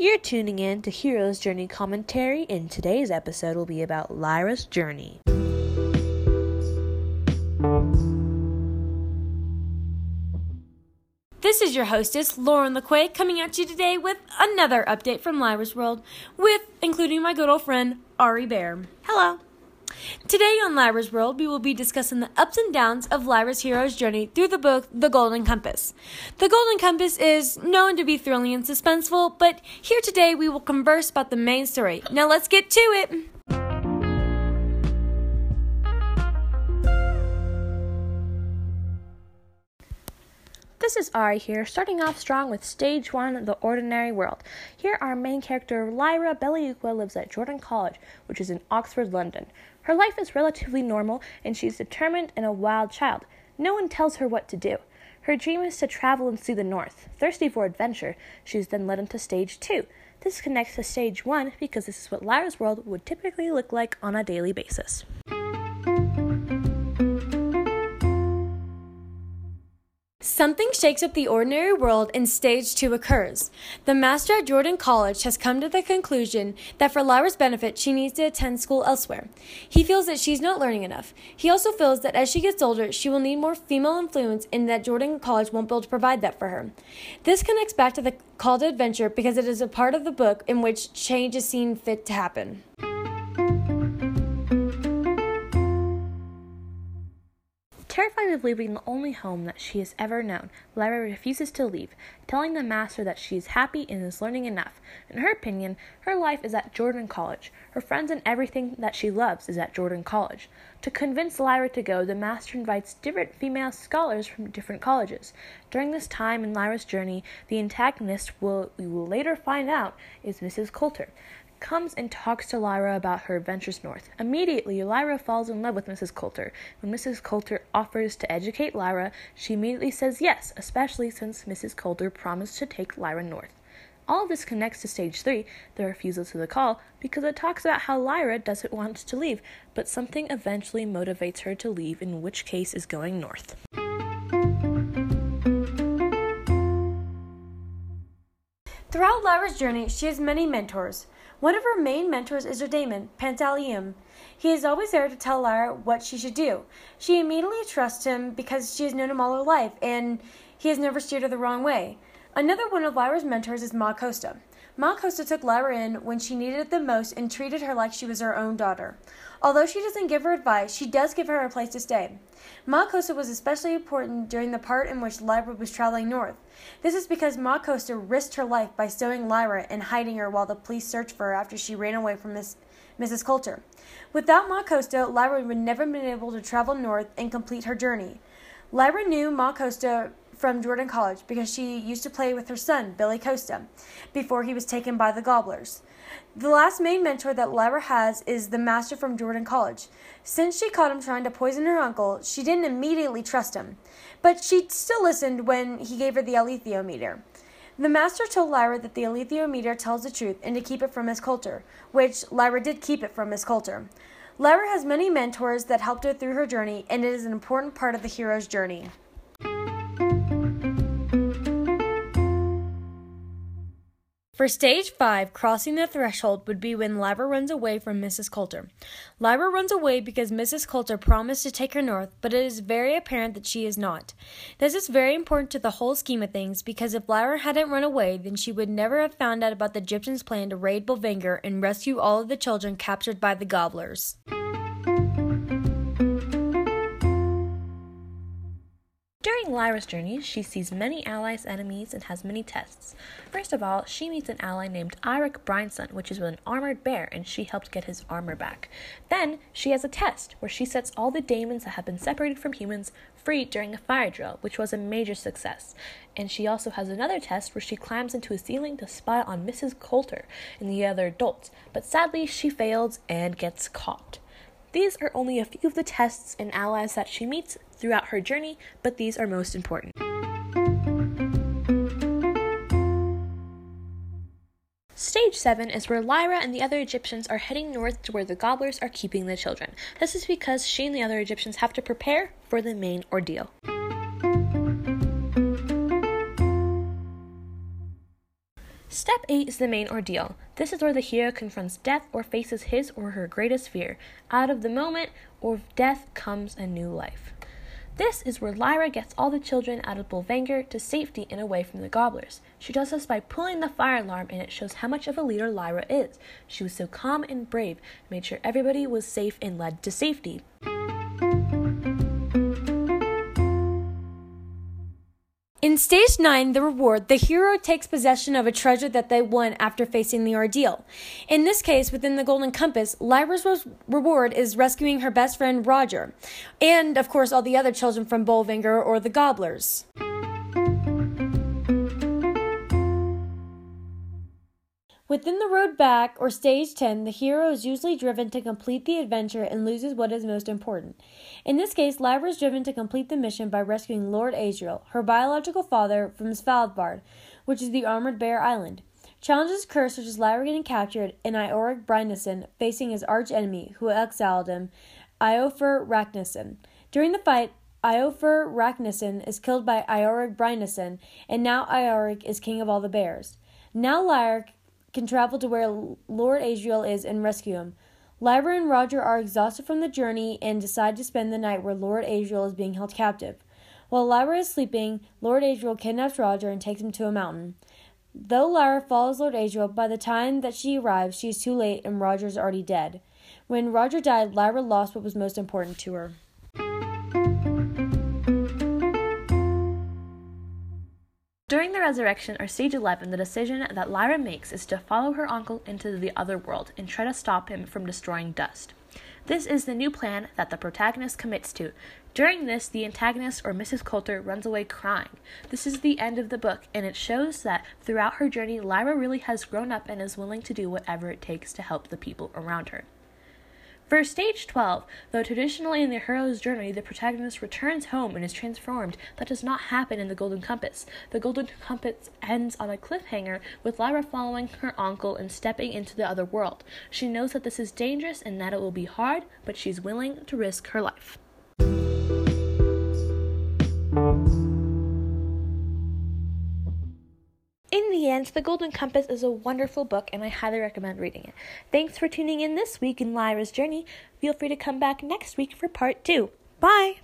You're tuning in to Hero's Journey commentary, and today's episode will be about Lyra's journey. This is your hostess, Lauren LaQuay, coming at you today with another update from Lyra's World, with including my good old friend, Ari Bear. Hello. Today on Lyra's World, we will be discussing the ups and downs of Lyra's hero's journey through the book The Golden Compass. The Golden Compass is known to be thrilling and suspenseful, but here today we will converse about the main story. Now let's get to it! This is Ari here, starting off strong with Stage 1 The Ordinary World. Here, our main character, Lyra Belacqua, lives at Jordan College, which is in Oxford, London. Her life is relatively normal, and she's determined and a wild child. No one tells her what to do. Her dream is to travel and see the North. Thirsty for adventure, she is then led into Stage 2. This connects to Stage 1 because this is what Lyra's world would typically look like on a daily basis. Something shakes up the ordinary world and stage two occurs. The master at Jordan College has come to the conclusion that for Lyra's benefit, she needs to attend school elsewhere. He feels that she's not learning enough. He also feels that as she gets older, she will need more female influence and that Jordan College won't be able to provide that for her. This connects back to the call to adventure because it is a part of the book in which change is seen fit to happen. Of leaving the only home that she has ever known, Lyra refuses to leave, telling the master that she is happy and is learning enough. In her opinion, her life is at Jordan College. Her friends and everything that she loves is at Jordan College. To convince Lyra to go, the master invites different female scholars from different colleges. During this time in Lyra's journey, the antagonist will we will later find out is Mrs. Coulter comes and talks to Lyra about her adventures north. Immediately, Lyra falls in love with Mrs. Coulter. When Mrs. Coulter offers to educate Lyra, she immediately says yes, especially since Mrs. Coulter promised to take Lyra north. All of this connects to stage three, the refusal to the call, because it talks about how Lyra doesn't want to leave, but something eventually motivates her to leave, in which case is going north. Lyra's journey, she has many mentors. One of her main mentors is her daemon, Pantalaimon. He is always there to tell Lyra what she should do. She immediately trusts him because she has known him all her life, and he has never steered her the wrong way. Another one of Lyra's mentors is Ma Costa. Ma Costa took Lyra in when she needed it the most and treated her like she was her own daughter. Although she doesn't give her advice, she does give her a place to stay. Ma Costa was especially important during the part in which Lyra was traveling north. This is because Ma Costa risked her life by stowing Lyra and hiding her while the police searched for her after she ran away from Miss, Mrs. Coulter. Without Ma Costa, Lyra would never have been able to travel north and complete her journey. Lyra knew Ma Costa from Jordan College because she used to play with her son, Billy Costa, before he was taken by the Gobblers. The last main mentor that Lyra has is the master from Jordan College. Since she caught him trying to poison her uncle, she didn't immediately trust him, but she still listened when he gave her the alethiometer. The master told Lyra that the alethiometer tells the truth and to keep it from Miss Coulter, which Lyra did keep it from Miss Coulter. Lyra has many mentors that helped her through her journey, and it is an important part of the hero's journey. For stage 5, crossing the threshold would be when Lyra runs away from Mrs. Coulter. Lyra runs away because Mrs. Coulter promised to take her north, but it is very apparent that she is not. This is very important to the whole scheme of things because if Lyra hadn't run away, then she would never have found out about the Egyptians' plan to raid Bolvangar and rescue all of the children captured by the gobblers. During Lyra's journey, she sees many allies, enemies, and has many tests. First of all, she meets an ally named Iorek Byrnison, which is an armored bear, and she helped get his armor back. Then, she has a test where she sets all the daemons that have been separated from humans free during a fire drill, which was a major success. And she also has another test where she climbs into a ceiling to spy on Mrs. Coulter and the other adults, but sadly, she fails and gets caught. These are only a few of the tests and allies that she meets throughout her journey, but these are most important. Stage 7 is where Lyra and the other Egyptians are heading north to where the gobblers are keeping the children. This is because she and the other Egyptians have to prepare for the main ordeal. Step 8 is the main ordeal. This is where the hero confronts death or faces his or her greatest fear. Out of the moment or death comes a new life. This is where Lyra gets all the children out of Bolvangar to safety and away from the gobblers. She does this by pulling the fire alarm, and it shows how much of a leader Lyra is. She was so calm and brave, made sure everybody was safe and led to safety. In stage 9, the reward, the hero takes possession of a treasure that they won after facing the ordeal. In this case, within the Golden Compass, Lyra's reward is rescuing her best friend Roger, and of course, all the other children from Bolvangar or the Gobblers. Within the road back, or stage 10, the hero is usually driven to complete the adventure and loses what is most important. In this case, Lyra is driven to complete the mission by rescuing Lord Asriel, her biological father, from Svalbard, which is the armored bear island. Challenges occur such as Lyra getting captured and Iorek Byrnison facing his arch enemy, who exiled him, Iofur Raknison. During the fight, Iofur Raknison is killed by Iorek Byrnison, and now Iorek is king of all the bears. Now Lyra can travel to where Lord Asriel is and rescue him. Lyra and Roger are exhausted from the journey and decide to spend the night where Lord Asriel is being held captive. While Lyra is sleeping, Lord Asriel kidnaps Roger and takes him to a mountain. Though Lyra follows Lord Asriel, by the time that she arrives, she is too late and Roger is already dead. When Roger died, Lyra lost what was most important to her. During the resurrection, or stage 11, the decision that Lyra makes is to follow her uncle into the other world and try to stop him from destroying dust. This is the new plan that the protagonist commits to. During this, the antagonist, or Mrs. Coulter, runs away crying. This is the end of the book, and it shows that throughout her journey, Lyra really has grown up and is willing to do whatever it takes to help the people around her. For stage 12, though traditionally in the hero's journey the protagonist returns home and is transformed, that does not happen in the Golden Compass. The Golden Compass ends on a cliffhanger with Lyra following her uncle and stepping into the other world. She knows that this is dangerous and that it will be hard, but she's willing to risk her life. In the end, The Golden Compass is a wonderful book and I highly recommend reading it. Thanks for tuning in this week in Lyra's Journey. Feel free to come back next week for part two. Bye!